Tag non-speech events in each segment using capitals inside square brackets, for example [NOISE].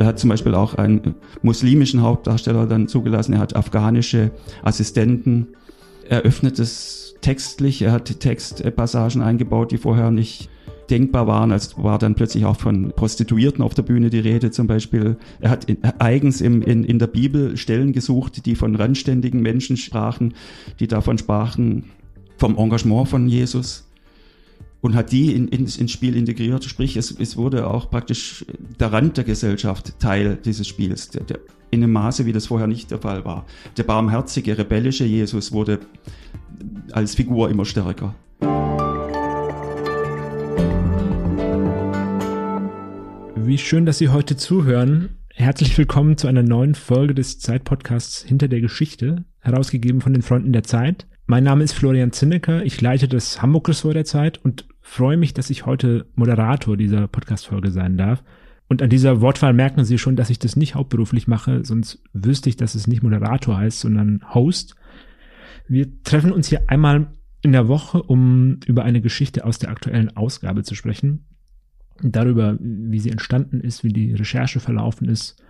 er hat zum Beispiel auch einen muslimischen Hauptdarsteller dann zugelassen. Er hat afghanische Assistenten. Er öffnet es textlich. Er hat Textpassagen eingebaut, die vorher nicht denkbar waren. als war dann plötzlich auch von Prostituierten auf der Bühne die Rede zum Beispiel. Er hat in, eigens im, in, in der Bibel Stellen gesucht, die von randständigen Menschen sprachen, die davon sprachen vom Engagement von Jesus und hat die in, in, ins Spiel integriert. Sprich, es, es wurde auch praktisch der Rand der Gesellschaft Teil dieses Spiels, der, der, in einem Maße, wie das vorher nicht der Fall war. Der barmherzige, rebellische Jesus wurde als Figur immer stärker. Wie schön, dass Sie heute zuhören. Herzlich willkommen zu einer neuen Folge des Zeitpodcasts Hinter der Geschichte, herausgegeben von den Freunden der Zeit. Mein Name ist Florian Zinnecker, ich leite das Hamburg-Ressort der Zeit und freue mich, dass ich heute Moderator dieser Podcast-Folge sein darf. Und an dieser Wortwahl merken Sie schon, dass ich das nicht hauptberuflich mache, sonst wüsste ich, dass es nicht Moderator heißt, sondern Host. Wir treffen uns hier einmal in der Woche, um über eine Geschichte aus der aktuellen Ausgabe zu sprechen darüber, wie sie entstanden ist, wie die Recherche verlaufen ist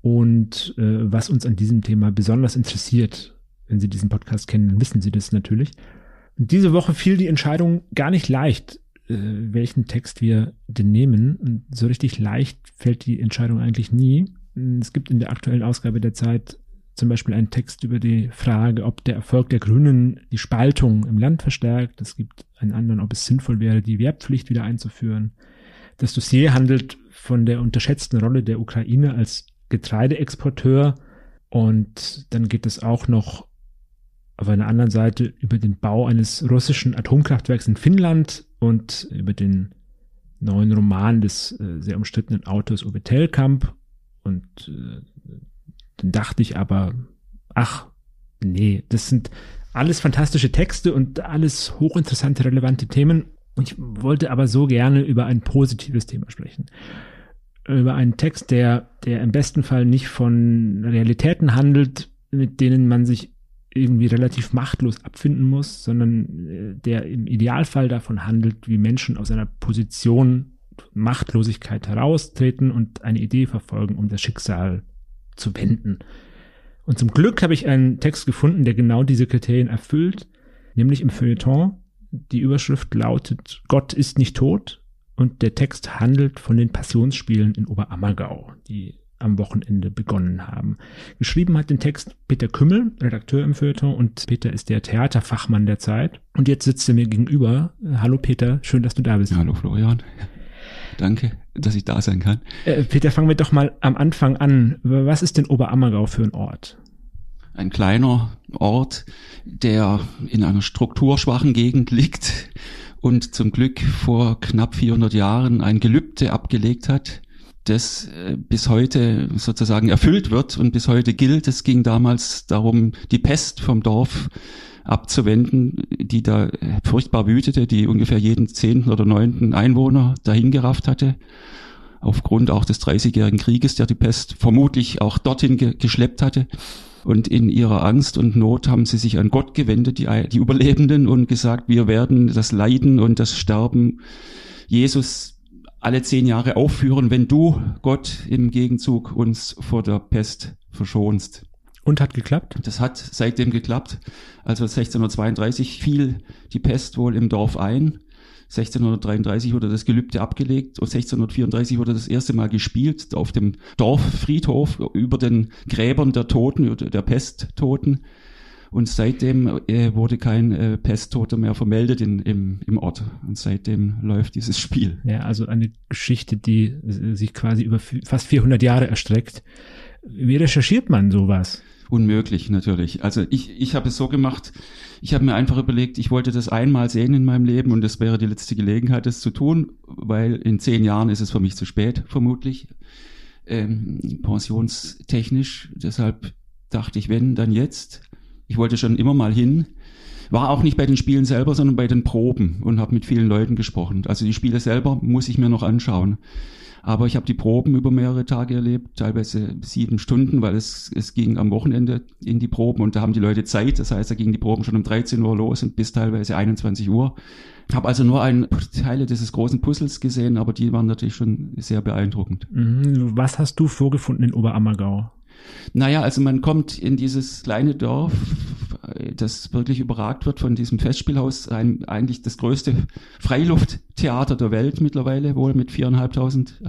und äh, was uns an diesem Thema besonders interessiert. Wenn Sie diesen Podcast kennen, dann wissen Sie das natürlich. Diese Woche fiel die Entscheidung gar nicht leicht, äh, welchen Text wir denn nehmen. Und so richtig leicht fällt die Entscheidung eigentlich nie. Es gibt in der aktuellen Ausgabe der Zeit zum Beispiel einen Text über die Frage, ob der Erfolg der Grünen die Spaltung im Land verstärkt. Es gibt einen anderen, ob es sinnvoll wäre, die Wehrpflicht wieder einzuführen. Das Dossier handelt von der unterschätzten Rolle der Ukraine als Getreideexporteur und dann geht es auch noch auf einer anderen Seite über den Bau eines russischen Atomkraftwerks in Finnland und über den neuen Roman des äh, sehr umstrittenen Autors Uwe Tellkamp. Und äh, dann dachte ich aber, ach, nee, das sind alles fantastische Texte und alles hochinteressante, relevante Themen. Ich wollte aber so gerne über ein positives Thema sprechen. Über einen Text, der, der im besten Fall nicht von Realitäten handelt, mit denen man sich irgendwie relativ machtlos abfinden muss, sondern äh, der im Idealfall davon handelt, wie Menschen aus einer Position Machtlosigkeit heraustreten und eine Idee verfolgen, um das Schicksal zu wenden. Und zum Glück habe ich einen Text gefunden, der genau diese Kriterien erfüllt, nämlich im Feuilleton die Überschrift lautet Gott ist nicht tot und der Text handelt von den Passionsspielen in Oberammergau, die am Wochenende begonnen haben. Geschrieben hat den Text Peter Kümmel, Redakteur im Feuilleton und Peter ist der Theaterfachmann der Zeit. Und jetzt sitzt er mir gegenüber. Hallo Peter, schön, dass du da bist. Hallo Florian. Danke, dass ich da sein kann. Äh, Peter, fangen wir doch mal am Anfang an. Was ist denn Oberammergau für ein Ort? ein kleiner Ort, der in einer strukturschwachen Gegend liegt und zum Glück vor knapp 400 Jahren ein Gelübde abgelegt hat, das äh, bis heute sozusagen erfüllt wird und bis heute gilt. Es ging damals darum, die Pest vom Dorf abzuwenden, die da furchtbar wütete, die ungefähr jeden zehnten oder neunten Einwohner dahingerafft hatte. Aufgrund auch des Dreißigjährigen Krieges, der die Pest vermutlich auch dorthin ge geschleppt hatte. Und in ihrer Angst und Not haben sie sich an Gott gewendet, die, die Überlebenden, und gesagt, wir werden das Leiden und das Sterben Jesus alle zehn Jahre aufführen, wenn du, Gott, im Gegenzug uns vor der Pest verschonst. Und hat geklappt? Das hat seitdem geklappt. Also 1632 fiel die Pest wohl im Dorf ein 1633 wurde das Gelübde abgelegt und 1634 wurde das erste Mal gespielt auf dem Dorffriedhof über den Gräbern der Toten, der Pesttoten. Und seitdem äh, wurde kein äh, Pesttoter mehr vermeldet in, im, im Ort. Und seitdem läuft dieses Spiel. Ja, also eine Geschichte, die äh, sich quasi über fast 400 Jahre erstreckt. Wie recherchiert man sowas? unmöglich natürlich. Also ich, ich habe es so gemacht, ich habe mir einfach überlegt, ich wollte das einmal sehen in meinem Leben und das wäre die letzte Gelegenheit, das zu tun, weil in zehn Jahren ist es für mich zu spät, vermutlich, ähm, pensionstechnisch. Deshalb dachte ich, wenn, dann jetzt. Ich wollte schon immer mal hin. war auch nicht bei den Spielen selber, sondern bei den Proben und habe mit vielen Leuten gesprochen. Also die Spiele selber muss ich mir noch anschauen. Aber ich habe die Proben über mehrere Tage erlebt, teilweise sieben Stunden, weil es, es ging am Wochenende in die Proben und da haben die Leute Zeit. Das heißt, da gingen die Proben schon um 13 Uhr los und bis teilweise 21 Uhr. Habe also nur ein Teile dieses großen Puzzles gesehen, aber die waren natürlich schon sehr beeindruckend. Mhm. Was hast du vorgefunden in Oberammergau? Naja, also man kommt in dieses kleine Dorf, das wirklich überragt wird von diesem Festspielhaus, ein, eigentlich das größte Freilufttheater der Welt mittlerweile, wohl mit viereinhalbtausend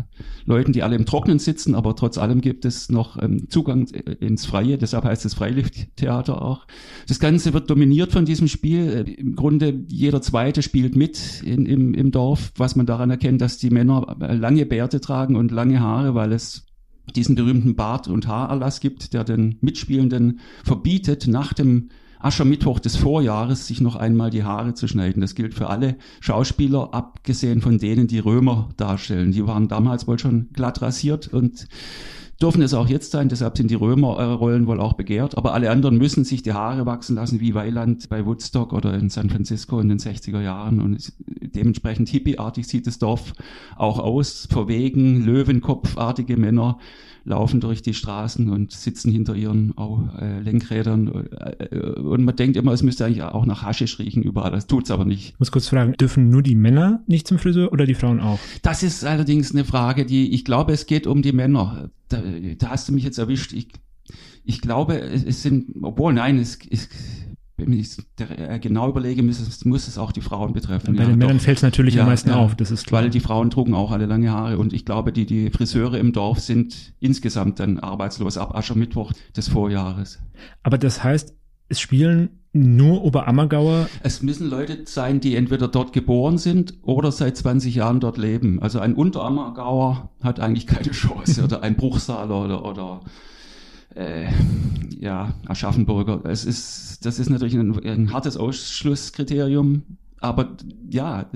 Leuten, die alle im Trocknen sitzen, aber trotz allem gibt es noch ähm, Zugang ins Freie, deshalb heißt es Freilufttheater auch. Das Ganze wird dominiert von diesem Spiel. Im Grunde jeder Zweite spielt mit in, im, im Dorf, was man daran erkennt, dass die Männer lange Bärte tragen und lange Haare, weil es diesen berühmten Bart- und Haarerlass gibt, der den Mitspielenden verbietet, nach dem Aschermittwoch des Vorjahres sich noch einmal die Haare zu schneiden. Das gilt für alle Schauspieler, abgesehen von denen, die Römer darstellen. Die waren damals wohl schon glatt rasiert und dürfen es auch jetzt sein, deshalb sind die Römerrollen wohl auch begehrt, aber alle anderen müssen sich die Haare wachsen lassen, wie Weiland bei Woodstock oder in San Francisco in den 60er Jahren. Und dementsprechend hippieartig sieht das Dorf auch aus, verwegen, Löwenkopfartige Männer laufen durch die Straßen und sitzen hinter ihren äh, Lenkrädern äh, und man denkt immer, es müsste eigentlich auch nach Haschisch riechen überall, das tut's aber nicht. Ich muss kurz fragen, dürfen nur die Männer nicht zum Friseur oder die Frauen auch? Das ist allerdings eine Frage, die, ich glaube, es geht um die Männer. Da, da hast du mich jetzt erwischt. Ich, ich glaube, es sind, obwohl nein, es, es wenn ich äh, genau überlege, muss es, muss es auch die Frauen betreffen. Bei ja, den Männern fällt es natürlich ja, am meisten ja, auf, das ist klar. Weil die Frauen trugen auch alle lange Haare und ich glaube, die, die Friseure im Dorf sind insgesamt dann arbeitslos ab Aschermittwoch des Vorjahres. Aber das heißt, es spielen nur Oberammergauer? Es müssen Leute sein, die entweder dort geboren sind oder seit 20 Jahren dort leben. Also ein Unterammergauer hat eigentlich keine Chance [LAUGHS] oder ein Bruchsaler oder, oder äh, ja, Aschaffenburger. Es ist, das ist natürlich ein, ein hartes Ausschlusskriterium, aber ja,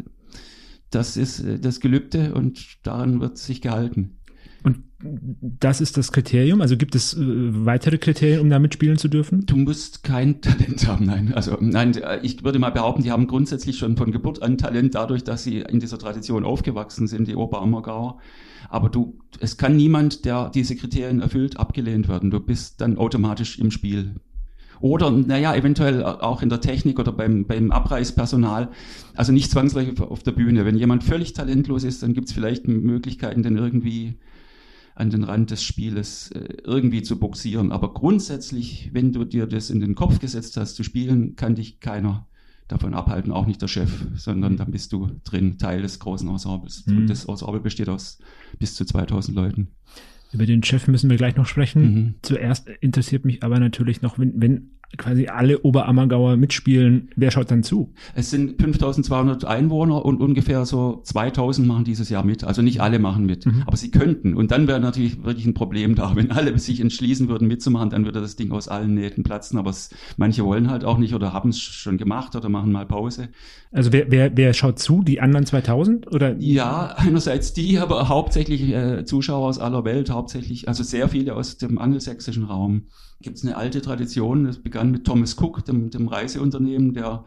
das ist äh, das Gelübde und daran wird sich gehalten. Und das ist das Kriterium? Also gibt es äh, weitere Kriterien, um da mitspielen zu dürfen? Du musst kein [LAUGHS] Talent haben, nein. Also nein, ich würde mal behaupten, die haben grundsätzlich schon von Geburt an Talent, dadurch, dass sie in dieser Tradition aufgewachsen sind, die Oberammergauer. Aber du, es kann niemand, der diese Kriterien erfüllt, abgelehnt werden. Du bist dann automatisch im Spiel. Oder, naja, eventuell auch in der Technik oder beim, beim Abreißpersonal. Also nicht zwangsläufig auf der Bühne. Wenn jemand völlig talentlos ist, dann gibt es vielleicht Möglichkeiten, den irgendwie an den Rand des Spieles äh, irgendwie zu boxieren. Aber grundsätzlich, wenn du dir das in den Kopf gesetzt hast zu spielen, kann dich keiner davon abhalten, auch nicht der Chef, sondern dann bist du drin, Teil des großen Ensembles. Mhm. Und das Ensemble besteht aus bis zu 2000 Leuten. Über den Chef müssen wir gleich noch sprechen. Mhm. Zuerst interessiert mich aber natürlich noch, wenn, wenn quasi alle Oberammergauer mitspielen, wer schaut dann zu? Es sind 5200 Einwohner und ungefähr so 2000 machen dieses Jahr mit. Also nicht alle machen mit, mhm. aber sie könnten. Und dann wäre natürlich wirklich ein Problem da. Wenn alle sich entschließen würden mitzumachen, dann würde das Ding aus allen Nähten platzen. Aber es, manche wollen halt auch nicht oder haben es schon gemacht oder machen mal Pause. Also wer, wer, wer schaut zu? Die anderen 2000? Oder? Ja, einerseits die, aber hauptsächlich äh, Zuschauer aus aller Welt, hauptsächlich, also sehr viele aus dem angelsächsischen Raum gibt es eine alte Tradition, das begann mit Thomas Cook, dem, dem Reiseunternehmen, der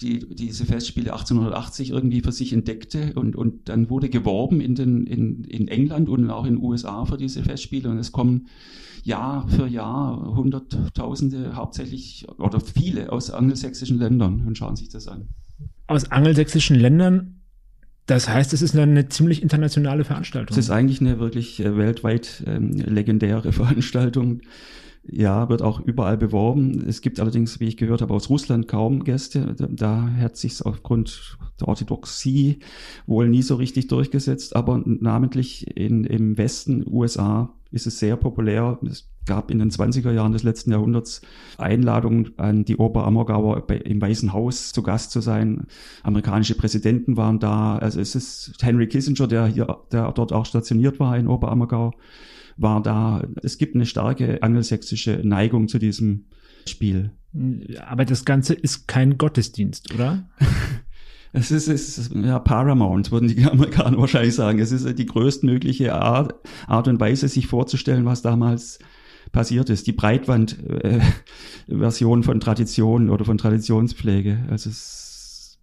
die, diese Festspiele 1880 irgendwie für sich entdeckte und, und dann wurde geworben in, den, in, in England und auch in den USA für diese Festspiele und es kommen Jahr für Jahr Hunderttausende hauptsächlich oder viele aus angelsächsischen Ländern und schauen sich das an. Aus angelsächsischen Ländern das heißt, es ist eine ziemlich internationale Veranstaltung. Es ist eigentlich eine wirklich äh, weltweit ähm, legendäre [LAUGHS] Veranstaltung. Ja, wird auch überall beworben. Es gibt allerdings, wie ich gehört habe, aus Russland kaum Gäste. Da hat sich aufgrund der Orthodoxie wohl nie so richtig durchgesetzt. Aber namentlich in, im Westen USA ist es sehr populär. Es gab in den 20er Jahren des letzten Jahrhunderts Einladungen an die Oberammergauer im Weißen Haus zu Gast zu sein. Amerikanische Präsidenten waren da. Also es ist Henry Kissinger, der hier, der dort auch stationiert war in Oberammergau war da. Es gibt eine starke angelsächsische Neigung zu diesem Spiel. Aber das Ganze ist kein Gottesdienst, oder? [LAUGHS] Es ist, es ist ja, Paramount, würden die [LAUGHS] Amerikaner wahrscheinlich sagen. Es ist die größtmögliche Art, Art und Weise, sich vorzustellen, was damals passiert ist. Die Breitband-Version äh, von Tradition oder von Traditionspflege. Also es,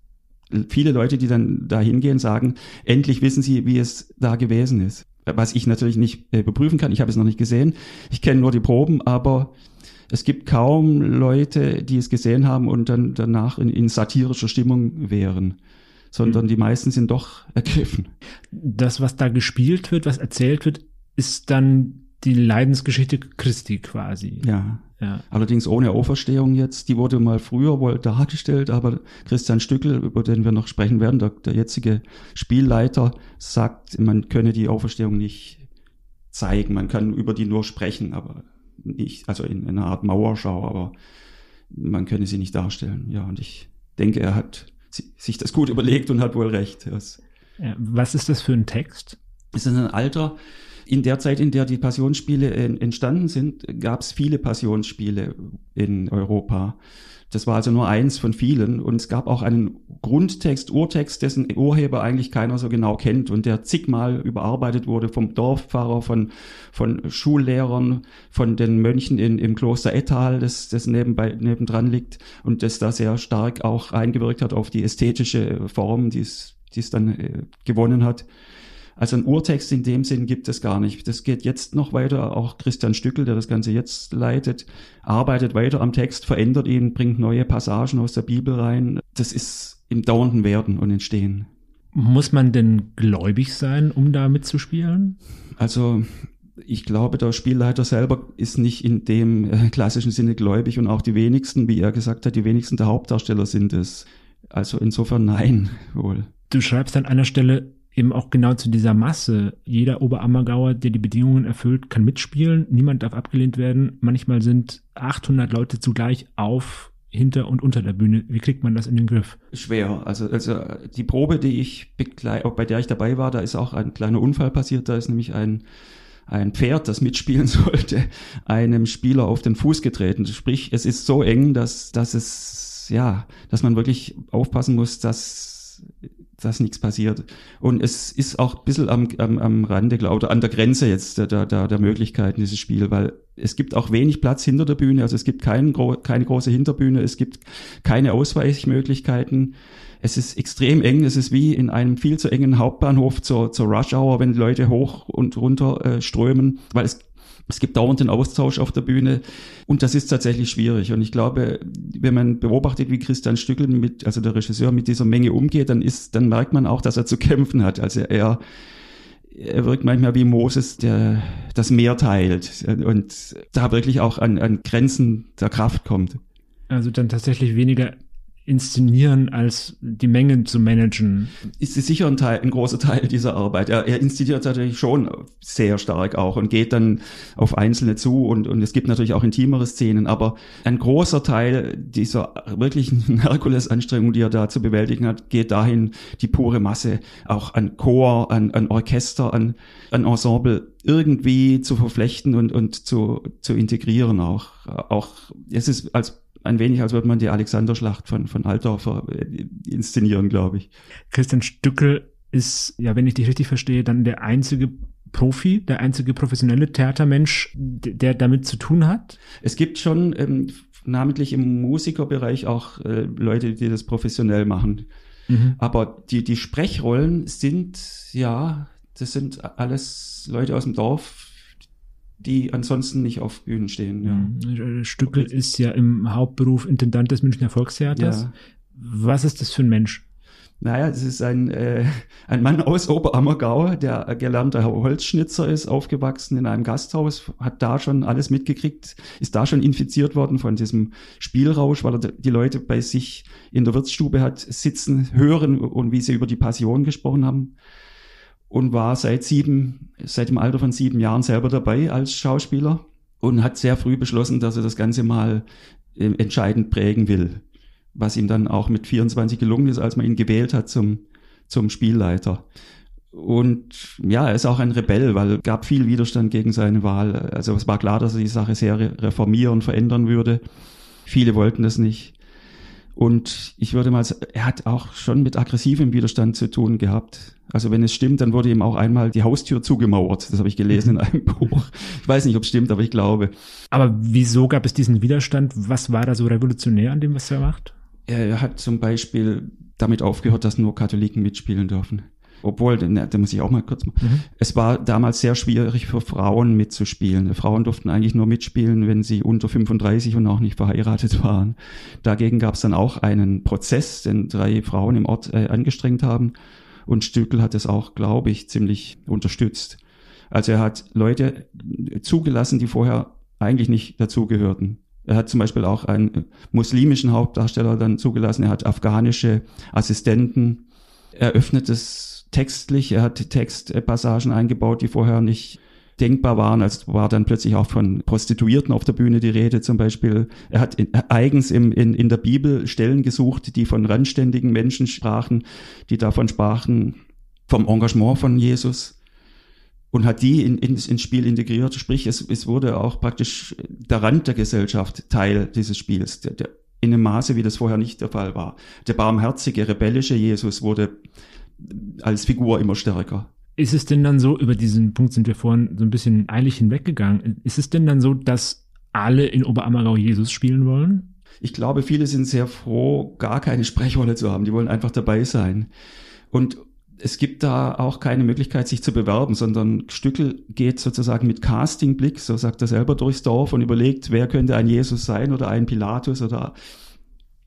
viele Leute, die dann da hingehen, sagen, endlich wissen sie, wie es da gewesen ist. Was ich natürlich nicht äh, überprüfen kann. Ich habe es noch nicht gesehen. Ich kenne nur die Proben, aber es gibt kaum Leute, die es gesehen haben und dann danach in, in satirischer Stimmung wären sondern mhm. die meisten sind doch ergriffen. Das, was da gespielt wird, was erzählt wird, ist dann die Leidensgeschichte Christi quasi. Ja. ja. Allerdings ohne Auferstehung jetzt. Die wurde mal früher wohl dargestellt, aber Christian Stückel, über den wir noch sprechen werden, der, der jetzige Spielleiter, sagt, man könne die Auferstehung nicht zeigen. Man kann über die nur sprechen, aber nicht, also in, in einer Art Mauerschau, aber man könne sie nicht darstellen. Ja, und ich denke, er hat sich das gut überlegt und hat wohl recht. Ja, was ist das für ein Text? Es ist ein alter in der Zeit, in der die Passionsspiele entstanden sind, gab es viele Passionsspiele in Europa. Das war also nur eins von vielen. Und es gab auch einen Grundtext, Urtext, dessen Urheber eigentlich keiner so genau kennt und der zigmal überarbeitet wurde vom Dorfpfarrer, von, von Schullehrern, von den Mönchen in, im Kloster Ettal, das, das nebenbei, nebendran liegt und das da sehr stark auch eingewirkt hat auf die ästhetische Form, die es, die es dann äh, gewonnen hat. Also ein Urtext in dem Sinn gibt es gar nicht. Das geht jetzt noch weiter. Auch Christian Stückel, der das Ganze jetzt leitet, arbeitet weiter am Text, verändert ihn, bringt neue Passagen aus der Bibel rein. Das ist im dauernden Werden und Entstehen. Muss man denn gläubig sein, um da mitzuspielen? Also ich glaube, der Spielleiter selber ist nicht in dem äh, klassischen Sinne gläubig und auch die wenigsten, wie er gesagt hat, die wenigsten der Hauptdarsteller sind es. Also insofern nein, wohl. Du schreibst an einer Stelle, eben auch genau zu dieser Masse. Jeder Oberammergauer, der die Bedingungen erfüllt, kann mitspielen. Niemand darf abgelehnt werden. Manchmal sind 800 Leute zugleich auf hinter und unter der Bühne. Wie kriegt man das in den Griff? Schwer. Also, also die Probe, die ich bei der ich dabei war, da ist auch ein kleiner Unfall passiert. Da ist nämlich ein ein Pferd, das mitspielen [LAUGHS] sollte, einem Spieler auf den Fuß getreten. Sprich, es ist so eng, dass, dass es, ja, dass man wirklich aufpassen muss, dass dass nichts passiert. Und es ist auch ein bisschen am, am, am Rande, glaube oder an der Grenze jetzt der, der, der Möglichkeiten dieses Spiel, weil es gibt auch wenig Platz hinter der Bühne, also es gibt kein, keine große Hinterbühne, es gibt keine Ausweichmöglichkeiten. Es ist extrem eng, es ist wie in einem viel zu engen Hauptbahnhof zur, zur Rush Hour, wenn Leute hoch und runter äh, strömen, weil es es gibt dauernd den Austausch auf der Bühne und das ist tatsächlich schwierig. Und ich glaube, wenn man beobachtet, wie Christian Stückel mit, also der Regisseur mit dieser Menge umgeht, dann ist, dann merkt man auch, dass er zu [LAUGHS] kämpfen hat. Also er, er wirkt manchmal wie Moses, der das Meer teilt und da wirklich auch an, an Grenzen der Kraft kommt. Also dann tatsächlich weniger inszenieren, als die Mengen zu managen. Ist sicher ein, Teil, ein großer Teil dieser Arbeit. Er, er inszeniert natürlich schon sehr stark auch und geht dann auf Einzelne zu und, und es gibt natürlich auch intimere Szenen, aber ein großer Teil dieser wirklichen [LAUGHS] Herkulesanstrengung, die er da zu bewältigen hat, geht dahin, die pure Masse auch an Chor, an, an Orchester, an, an Ensemble irgendwie zu verflechten und, und zu, zu integrieren auch. Auch, es ist als ein wenig, als würde man die Alexanderschlacht von, von Altdorfer äh, inszenieren, glaube ich. Christian Stückel ist, ja, wenn ich dich richtig verstehe, dann der einzige Profi, der einzige professionelle Theatermensch, der damit zu tun hat? Es gibt schon ähm, namentlich im Musikerbereich auch äh, Leute, die das professionell machen. Mhm. Aber die, die Sprechrollen sind, ja, das sind alles Leute aus dem Dorf, die ansonsten nicht auf Bühnen stehen. Ja. Mhm. Stückel ist ja im Hauptberuf Intendant des Münchner Volkstheaters. Ja. Was ist das für ein Mensch? Naja, es ist ein, äh, ein Mann aus Oberammergau, der gelernter Holzschnitzer ist, aufgewachsen in einem Gasthaus, hat da schon alles mitgekriegt, ist da schon infiziert worden von diesem Spielrausch, weil er die Leute bei sich in der Wirtsstube hat sitzen, hören und wie sie über die Passion gesprochen haben und war seit sieben, seit dem Alter von sieben Jahren selber dabei als Schauspieler und hat sehr früh beschlossen, dass er das Ganze mal äh, entscheidend prägen will. Was ihm dann auch mit 24 gelungen ist, als man ihn gewählt hat zum, zum Spielleiter. Und ja, er ist auch ein Rebell, weil gab viel Widerstand gegen seine Wahl. Also es war klar, dass er die Sache sehr reformieren, verändern würde. Viele wollten das nicht. Und ich würde mal sagen, er hat auch schon mit aggressivem Widerstand zu tun gehabt. Also wenn es stimmt, dann wurde ihm auch einmal die Haustür zugemauert. Das habe ich gelesen in einem [LAUGHS] Buch. Ich weiß nicht, ob es stimmt, aber ich glaube. Aber wieso gab es diesen Widerstand? Was war da so revolutionär an dem, was er macht? Er hat zum Beispiel damit aufgehört, dass nur Katholiken mitspielen dürfen. Obwohl, da muss ich auch mal kurz mal. Mhm. Es war damals sehr schwierig für Frauen mitzuspielen. Frauen durften eigentlich nur mitspielen, wenn sie unter 35 und auch nicht verheiratet waren. Dagegen gab es dann auch einen Prozess, den drei Frauen im Ort äh, angestrengt haben. Und Stückel hat es auch, glaube ich, ziemlich unterstützt. Also er hat Leute zugelassen, die vorher eigentlich nicht dazugehörten. Er hat zum Beispiel auch einen muslimischen Hauptdarsteller dann zugelassen. Er hat afghanische Assistenten. Er öffnet es textlich. Er hat Textpassagen eingebaut, die vorher nicht denkbar waren. Also war dann plötzlich auch von Prostituierten auf der Bühne die Rede zum Beispiel. Er hat in, eigens im, in, in der Bibel Stellen gesucht, die von randständigen Menschen sprachen, die davon sprachen vom Engagement von Jesus und hat die in, in, ins Spiel integriert. Sprich, es, es wurde auch praktisch der Rand der Gesellschaft Teil dieses Spiels, der, der, in einem Maße, wie das vorher nicht der Fall war. Der barmherzige, rebellische Jesus wurde als Figur immer stärker. Ist es denn dann so, über diesen Punkt sind wir vorhin so ein bisschen eilig hinweggegangen, ist es denn dann so, dass alle in Oberammergau Jesus spielen wollen? Ich glaube, viele sind sehr froh, gar keine Sprechrolle zu haben. Die wollen einfach dabei sein. Und es gibt da auch keine Möglichkeit, sich zu bewerben, sondern Stückel geht sozusagen mit Castingblick, so sagt er selber, durchs Dorf und überlegt, wer könnte ein Jesus sein oder ein Pilatus oder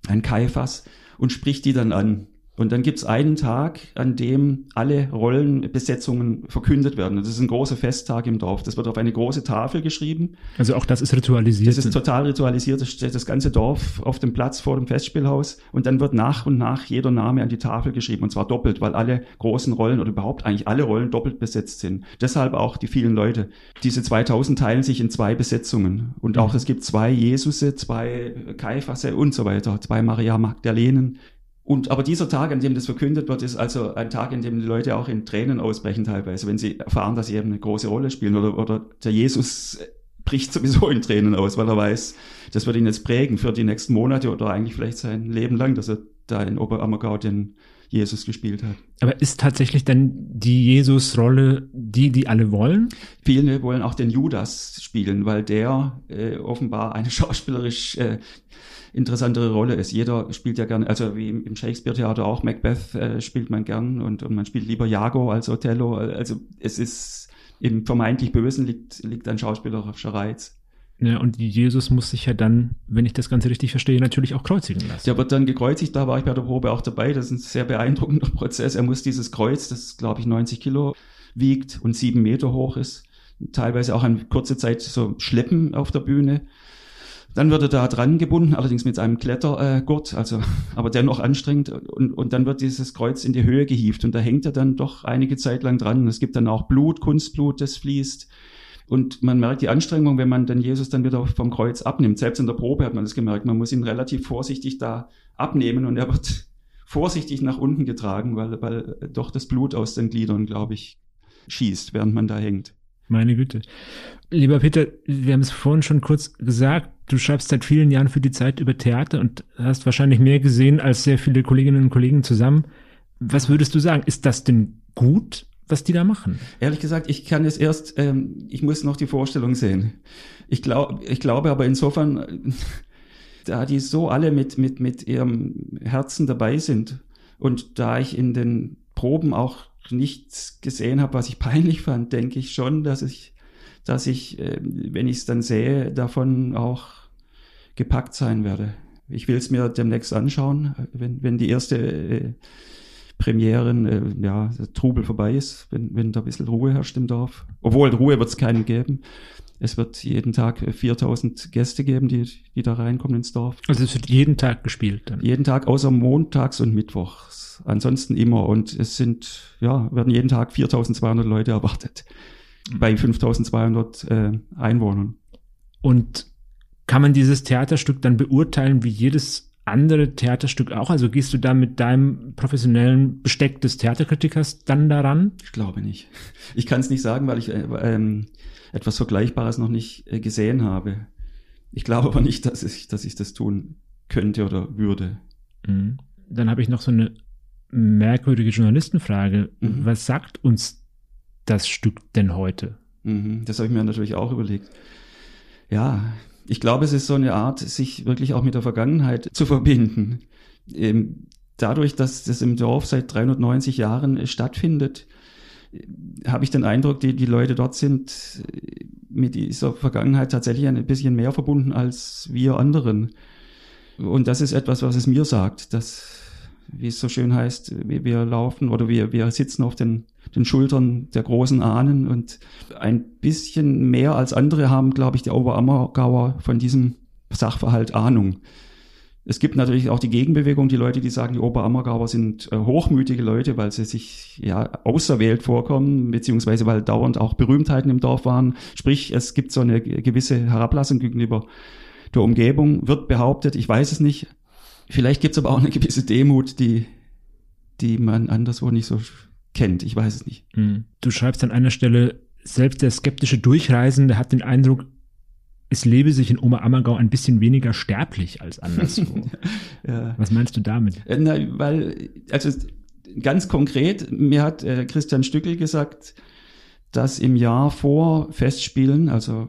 ein Kaiphas und spricht die dann an. Und dann gibt's einen Tag, an dem alle Rollenbesetzungen verkündet werden. das ist ein großer Festtag im Dorf. Das wird auf eine große Tafel geschrieben. Also auch das ist ritualisiert. Das ist total ritualisiert. Das steht das ganze Dorf auf dem Platz vor dem Festspielhaus. Und dann wird nach und nach jeder Name an die Tafel geschrieben. Und zwar doppelt, weil alle großen Rollen oder überhaupt eigentlich alle Rollen doppelt besetzt sind. Deshalb auch die vielen Leute. Diese 2000 teilen sich in zwei Besetzungen. Und auch mhm. es gibt zwei Jesusse, zwei Kaifasse und so weiter. Zwei Maria Magdalenen und aber dieser Tag, an dem das verkündet wird, ist also ein Tag, in dem die Leute auch in Tränen ausbrechen teilweise, wenn sie erfahren, dass sie eben eine große Rolle spielen oder, oder der Jesus bricht sowieso in Tränen aus, weil er weiß, das wird ihn jetzt prägen für die nächsten Monate oder eigentlich vielleicht sein Leben lang, dass er da in Oberammergau den Jesus gespielt hat. Aber ist tatsächlich dann die Jesus-Rolle die, die alle wollen? Viele wollen auch den Judas spielen, weil der äh, offenbar eine schauspielerisch äh, interessantere Rolle ist. Jeder spielt ja gerne, also wie im Shakespeare-Theater auch, Macbeth äh, spielt man gern und, und man spielt lieber Jago als Othello. Also es ist im vermeintlich Bösen liegt, liegt ein schauspielerischer Reiz. Ja, und Jesus muss sich ja dann, wenn ich das Ganze richtig verstehe, natürlich auch kreuzigen lassen. Der wird dann gekreuzigt, da war ich bei der Probe auch dabei. Das ist ein sehr beeindruckender [LAUGHS] Prozess. Er muss dieses Kreuz, das glaube ich 90 Kilo wiegt und sieben Meter hoch ist, teilweise auch eine kurze Zeit so schleppen auf der Bühne. Dann wird er da dran gebunden, allerdings mit einem Klettergurt, äh, also [LAUGHS] aber dennoch anstrengend. Und, und dann wird dieses Kreuz in die Höhe gehievt und da hängt er dann doch einige Zeit lang dran. Es gibt dann auch Blut, Kunstblut, das fließt. Und man merkt die Anstrengung, wenn man dann Jesus dann wieder vom Kreuz abnimmt. Selbst in der Probe hat man das gemerkt. Man muss ihn relativ vorsichtig da abnehmen und er wird [LAUGHS] vorsichtig nach unten getragen, weil, weil doch das Blut aus den Gliedern, glaube ich, schießt, während man da hängt. Meine Güte. Lieber Peter, wir haben es vorhin schon kurz gesagt, du schreibst seit vielen Jahren für die Zeit über Theater und hast wahrscheinlich mehr gesehen als sehr viele Kolleginnen und Kollegen zusammen. Was würdest du sagen? Ist das denn gut, was die da machen? Ehrlich gesagt, ich kann es erst, ähm, ich muss noch die Vorstellung sehen. Ich glaube, ich glaube aber insofern, [LAUGHS] da die so alle mit, mit, mit ihrem Herzen dabei sind und da ich in den Proben auch nichts gesehen habe, was ich [LAUGHS] peinlich fand, denke ich schon, dass ich, dass ich, äh, wenn ich es dann sehe, davon auch gepackt sein werde. Ich will es mir demnächst anschauen, wenn, wenn die erste äh, Premieren, äh, ja, Trubel vorbei ist, wenn, wenn da ein bisschen Ruhe herrscht im Dorf. Obwohl, Ruhe wird es keinen geben. Es wird jeden Tag 4000 Gäste geben, die, die da reinkommen ins Dorf. Also es wird jeden Tag gespielt dann? Jeden Tag, außer montags und mittwochs. Ansonsten immer. Und es sind, ja, werden jeden Tag 4200 Leute erwartet. Bei 5200 äh, Einwohnern. Und kann man dieses Theaterstück dann beurteilen wie jedes andere Theaterstück auch? Also gehst du da mit deinem professionellen Besteck des Theaterkritikers dann daran? Ich glaube nicht. Ich kann es nicht sagen, weil ich äh, ähm, etwas Vergleichbares noch nicht äh, gesehen habe. Ich glaube aber nicht, dass ich, dass ich das tun könnte oder würde. Mhm. Dann habe ich noch so eine merkwürdige Journalistenfrage. Mhm. Was sagt uns das Stück denn heute? Mhm. Das habe ich mir natürlich auch überlegt. Ja, ich glaube, es ist so eine Art, sich wirklich auch mit der Vergangenheit zu verbinden. Ähm, dadurch, dass das im Dorf seit 390 Jahren stattfindet, habe ich den Eindruck, die, die Leute dort sind mit dieser Vergangenheit tatsächlich ein bisschen mehr verbunden als wir anderen. Und das ist etwas, was es mir sagt, dass, wie es so schön heißt, wir laufen oder wir, wir sitzen auf den, den Schultern der großen Ahnen und ein bisschen mehr als andere haben, glaube ich, die Oberammergauer von diesem Sachverhalt Ahnung. Es gibt natürlich auch die Gegenbewegung, die Leute, die sagen, die Oberammergauer sind äh, hochmütige Leute, weil sie sich ja auserwählt vorkommen, beziehungsweise weil dauernd auch Berühmtheiten im Dorf waren. Sprich, es gibt so eine gewisse Herablassung gegenüber der Umgebung, wird behauptet, ich weiß es nicht. Vielleicht gibt es aber auch eine gewisse Demut, die, die man anderswo nicht so kennt. Ich weiß es nicht. Hm. Du schreibst an einer Stelle, selbst der skeptische Durchreisende hat den Eindruck, es lebe sich in Oberammergau ein bisschen weniger sterblich als anderswo. [LAUGHS] ja. Was meinst du damit? Äh, na, weil, also ganz konkret, mir hat äh, Christian Stückel gesagt, dass im Jahr vor Festspielen, also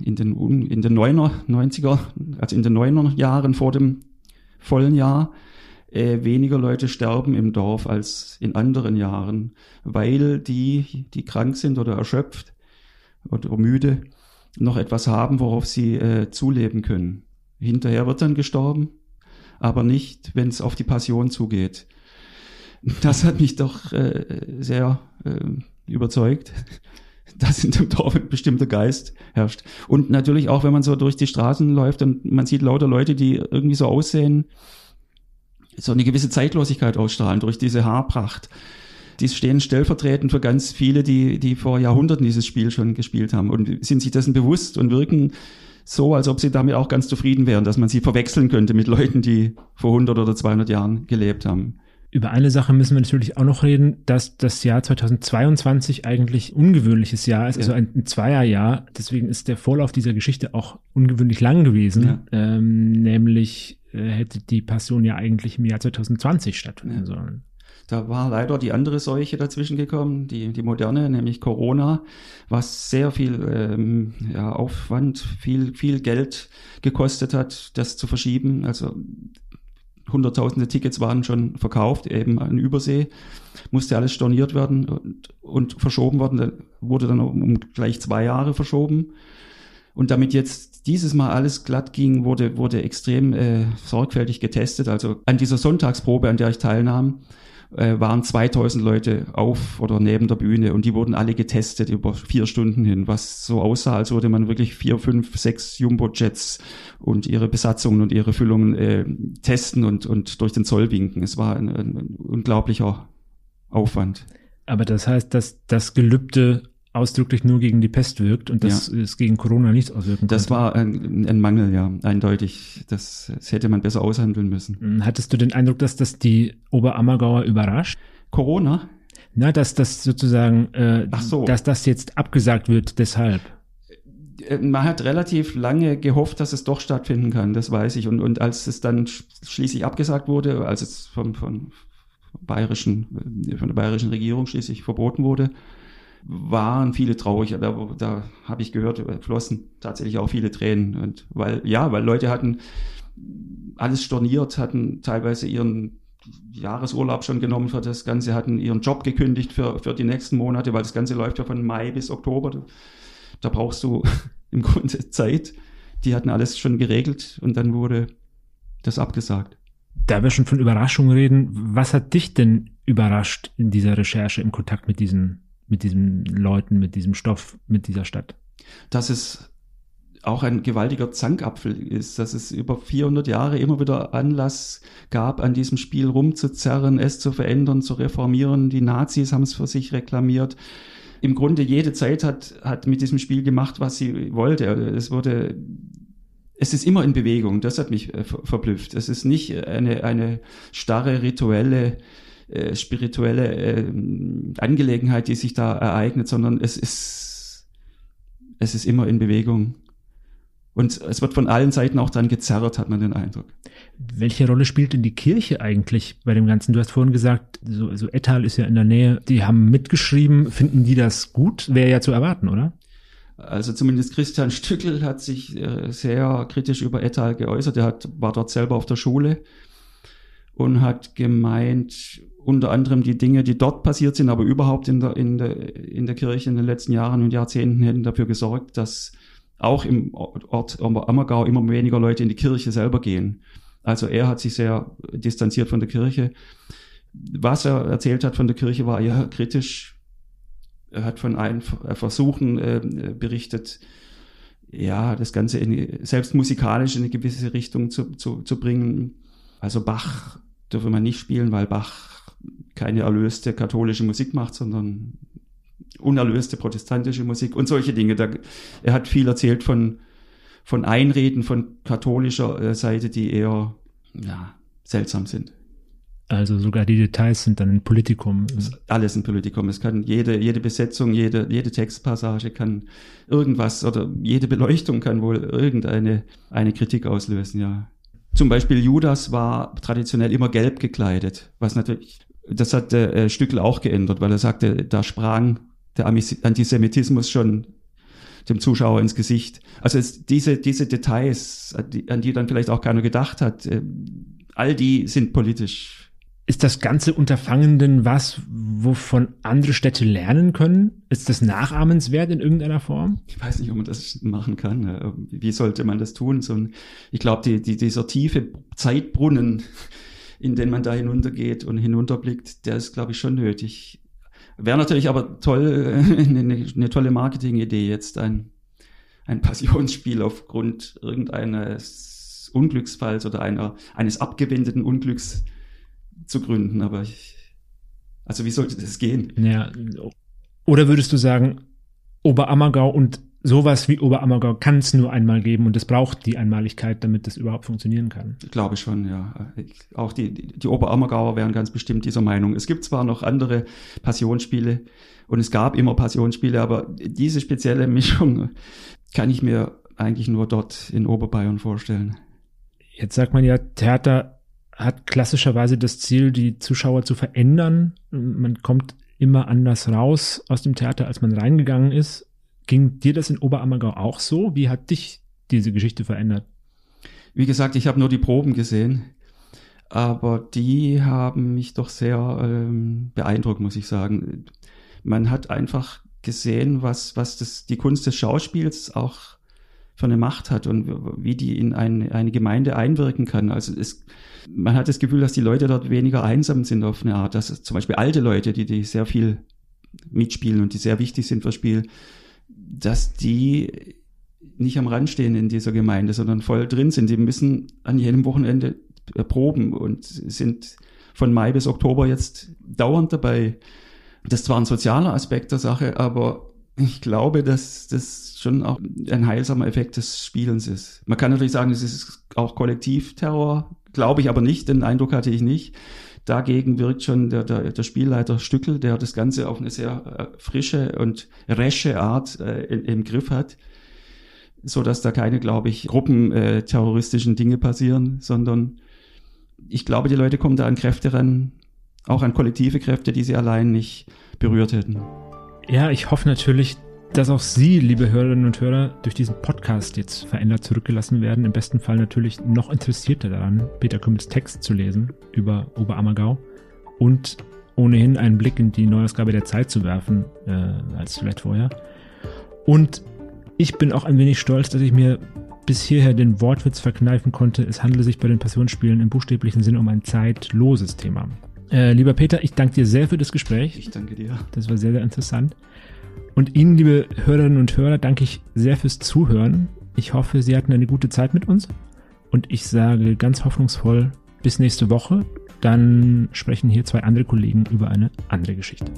in den, in den 90er, also in den 9er Jahren vor dem vollen Jahr, äh, weniger Leute sterben im Dorf als in anderen Jahren, weil die, die krank sind oder erschöpft oder müde, noch etwas haben, worauf sie äh, zuleben können. Hinterher wird dann gestorben, aber nicht, wenn es auf die Passion zugeht. [LAUGHS] Das hat mich doch äh, sehr äh, überzeugt, [LAUGHS] dass in dem Dorf ein bestimmter Geist herrscht. Und natürlich auch, wenn man so durch die Straßen läuft und man sieht lauter Leute, die irgendwie so aussehen, so eine gewisse Zeitlosigkeit ausstrahlen durch diese Haarpracht die stehen stellvertretend für ganz viele, die, die vor Jahrhunderten dieses Spiel schon gespielt haben und sind sich dessen bewusst und wirken so, als ob sie damit auch ganz zufrieden wären, dass man sie verwechseln könnte mit Leuten, die vor 100 oder 200 Jahren gelebt haben. Über eine Sache müssen wir natürlich auch noch reden, dass das Jahr 2022 eigentlich ungewöhnliches Jahr ist, also also ein, Zweierjahr. Deswegen ist der Vorlauf dieser Geschichte auch ungewöhnlich lang gewesen. Ja. Ähm, nämlich äh, hätte die Passion ja eigentlich im Jahr 2020 stattfinden ja. sollen. Da war leider die andere Seuche dazwischen gekommen, die, die moderne, nämlich Corona, was sehr viel ähm, ja, Aufwand, viel, viel Geld gekostet hat, das zu verschieben. Also hunderttausende Tickets waren schon verkauft, eben an Übersee, musste alles storniert werden und, und verschoben worden, wurde dann um, gleich zwei Jahre verschoben. Und damit jetzt dieses Mal alles glatt ging, wurde, wurde extrem äh, sorgfältig getestet. Also an dieser Sonntagsprobe, an der ich teilnahm, äh, waren 2000 Leute auf oder neben der Bühne und die wurden alle getestet über vier Stunden hin, was so aussah, als würde man wirklich vier, fünf, sechs Jumbo-Jets und ihre Besatzungen und ihre Füllungen äh, testen und, und durch den Zoll winken. Es war ein, ein unglaublicher Aufwand. Aber das heißt, dass das Gelübde ausdrücklich nur gegen die Pest wirkt und das ja. ist gegen Corona nichts auswirken Das konnte. war ein, ein, Mangel, ja, eindeutig. Das, das, hätte man besser aushandeln müssen. Hm, hattest du den Eindruck, dass das die Oberammergauer überrascht? Corona? Na, dass das sozusagen, äh, so. dass das jetzt abgesagt wird, deshalb. Äh, man hat relativ lange gehofft, dass es doch stattfinden kann, das weiß ich. Und, und als es dann schließlich abgesagt wurde, als es von, von, bayerischen, äh, von der bayerischen Regierung schließlich verboten wurde, waren viele traurig. Da, da habe ich gehört, flossen tatsächlich auch viele Tränen. Und weil, ja, weil Leute hatten alles storniert, hatten teilweise ihren Jahresurlaub schon genommen für das Ganze, hatten ihren Job gekündigt für, für die nächsten Monate, weil das Ganze läuft ja von Mai bis Oktober. Da brauchst du [LAUGHS] im Grunde Zeit. Die hatten alles schon geregelt und dann wurde das abgesagt. Da wir schon von Überraschungen reden, was hat dich denn überrascht in dieser Recherche im Kontakt mit diesen mit diesen Leuten, mit diesem Stoff, mit dieser Stadt. Dass es auch ein gewaltiger Zankapfel ist, dass es über 400 Jahre immer wieder Anlass gab, an diesem Spiel rumzuzerren, es zu verändern, zu reformieren. Die Nazis haben es für sich reklamiert. Im Grunde jede Zeit hat, hat mit diesem Spiel gemacht, was sie wollte. Es wurde, es ist immer in Bewegung. Das hat mich äh, verblüfft. Es ist nicht eine, eine starre rituelle äh, spirituelle äh, Angelegenheit, die sich da ereignet, sondern es ist, es ist immer in Bewegung. Und es wird von allen Seiten auch dann gezerrt, hat man den Eindruck. Welche Rolle spielt denn die Kirche eigentlich bei dem Ganzen? Du hast vorhin gesagt, so, so Ettal ist ja in der Nähe. Die haben mitgeschrieben. Finden die das gut? Wäre ja zu erwarten, oder? Also zumindest Christian Stückel hat sich äh, sehr kritisch über Ettal geäußert. Er hat, war dort selber auf der Schule und hat gemeint, unter anderem die Dinge, die dort passiert sind, aber überhaupt in der, in der, in der Kirche in den letzten Jahren und Jahrzehnten hätten dafür gesorgt, dass auch im Ort Ammergau immer weniger Leute in die Kirche selber gehen. Also er hat sich sehr distanziert von der Kirche. Was er erzählt hat von der Kirche war eher kritisch. Er hat von einem Versuchen äh, berichtet, ja, das Ganze in, selbst musikalisch in eine gewisse Richtung zu, zu, zu bringen. Also Bach dürfe man nicht spielen, weil Bach keine erlöste katholische Musik macht, sondern unerlöste protestantische Musik und solche Dinge. Da, er hat viel erzählt von, von Einreden von katholischer äh, Seite, die eher ja, seltsam sind. Also sogar die Details sind dann ein Politikum. Alles ein Politikum. Es kann jede, jede Besetzung, jede, jede Textpassage kann irgendwas oder jede Beleuchtung kann wohl irgendeine eine Kritik auslösen, ja. Zum Beispiel Judas war traditionell immer gelb gekleidet, was natürlich, das hat der äh, Stückel auch geändert, weil er sagte, da sprang der Antisemitismus schon dem Zuschauer ins Gesicht. Also es, diese, diese Details, an die, an die dann vielleicht auch keiner gedacht hat, äh, all die sind politisch ist das ganze Unterfangen denn was, wovon andere Städte lernen können? Ist das nachahmenswert in irgendeiner Form? Ich weiß nicht, ob man das machen kann. Wie sollte man das tun? So ein, ich glaube, die, die, dieser tiefe Zeitbrunnen, [LAUGHS] in den man da hinuntergeht und hinunterblickt, der ist, glaube ich, schon nötig. Wäre natürlich aber toll, [LAUGHS] eine, eine tolle Marketingidee jetzt, ein, ein Passionsspiel aufgrund irgendeines Unglücksfalls oder einer, eines abgewendeten Unglücks zu gründen, aber ich, also wie sollte das gehen? Ja. Oder würdest du sagen, Oberammergau und sowas wie Oberammergau kann es nur einmal geben und es braucht die Einmaligkeit, damit das überhaupt funktionieren kann? Ich glaube schon, ja. Auch die, die, die Oberammergauer wären ganz bestimmt dieser Meinung. Es gibt zwar noch andere Passionsspiele und es gab immer Passionsspiele, aber diese spezielle Mischung kann ich mir eigentlich nur dort in Oberbayern vorstellen. Jetzt sagt man ja, Theater hat klassischerweise das Ziel, die Zuschauer zu verändern. Man kommt immer anders raus aus dem Theater, als man reingegangen ist. Ging dir das in Oberammergau auch so? Wie hat dich diese Geschichte verändert? Wie gesagt, ich habe nur die Proben gesehen, aber die haben mich doch sehr ähm, beeindruckt, muss ich sagen. Man hat einfach gesehen, was, was das, die Kunst des Schauspiels auch für eine Macht hat und wie die in eine, eine Gemeinde einwirken kann. Also es, man hat das Gefühl, dass die Leute dort weniger einsam sind auf eine Art. Dass zum Beispiel alte Leute, die, die sehr viel mitspielen und die sehr wichtig sind fürs Spiel, dass die nicht am Rand stehen in dieser Gemeinde, sondern voll drin sind. Die müssen an jedem Wochenende proben und sind von Mai bis Oktober jetzt dauernd dabei. Das ist zwar ein sozialer Aspekt der Sache, aber ich glaube, dass das schon auch ein heilsamer Effekt des Spielens ist. Man kann natürlich sagen, es ist auch Kollektivterror, glaube ich aber nicht, den Eindruck hatte ich nicht. Dagegen wirkt schon der, der, der Spielleiter Stückel, der das Ganze auf eine sehr äh, frische und resche Art äh, im Griff hat, so dass da keine, glaube ich, gruppenterroristischen äh, Dinge passieren, sondern ich glaube, die Leute kommen da an Kräfte ran, auch an kollektive Kräfte, die sie allein nicht berührt hätten. Ja, ich hoffe natürlich, dass auch Sie, liebe Hörerinnen und Hörer, durch diesen Podcast jetzt verändert zurückgelassen werden. Im besten Fall natürlich noch interessierter daran, Peter Kümmels Text zu lesen über Oberammergau und ohnehin einen Blick in die Neuausgabe der Zeit zu werfen, äh, als vielleicht vorher. Und ich bin auch ein wenig stolz, dass ich mir bis hierher den Wortwitz verkneifen konnte. Es handele sich bei den Passionsspielen im buchstäblichen Sinne um ein zeitloses Thema. Äh, lieber Peter, ich danke dir sehr für das Gespräch. Ich danke dir. Das war sehr, sehr interessant. Und Ihnen, liebe Hörerinnen und Hörer, danke ich sehr fürs Zuhören. Ich hoffe, Sie hatten eine gute Zeit mit uns. Und ich sage ganz hoffnungsvoll bis nächste Woche. Dann sprechen hier zwei andere Kollegen über eine andere Geschichte.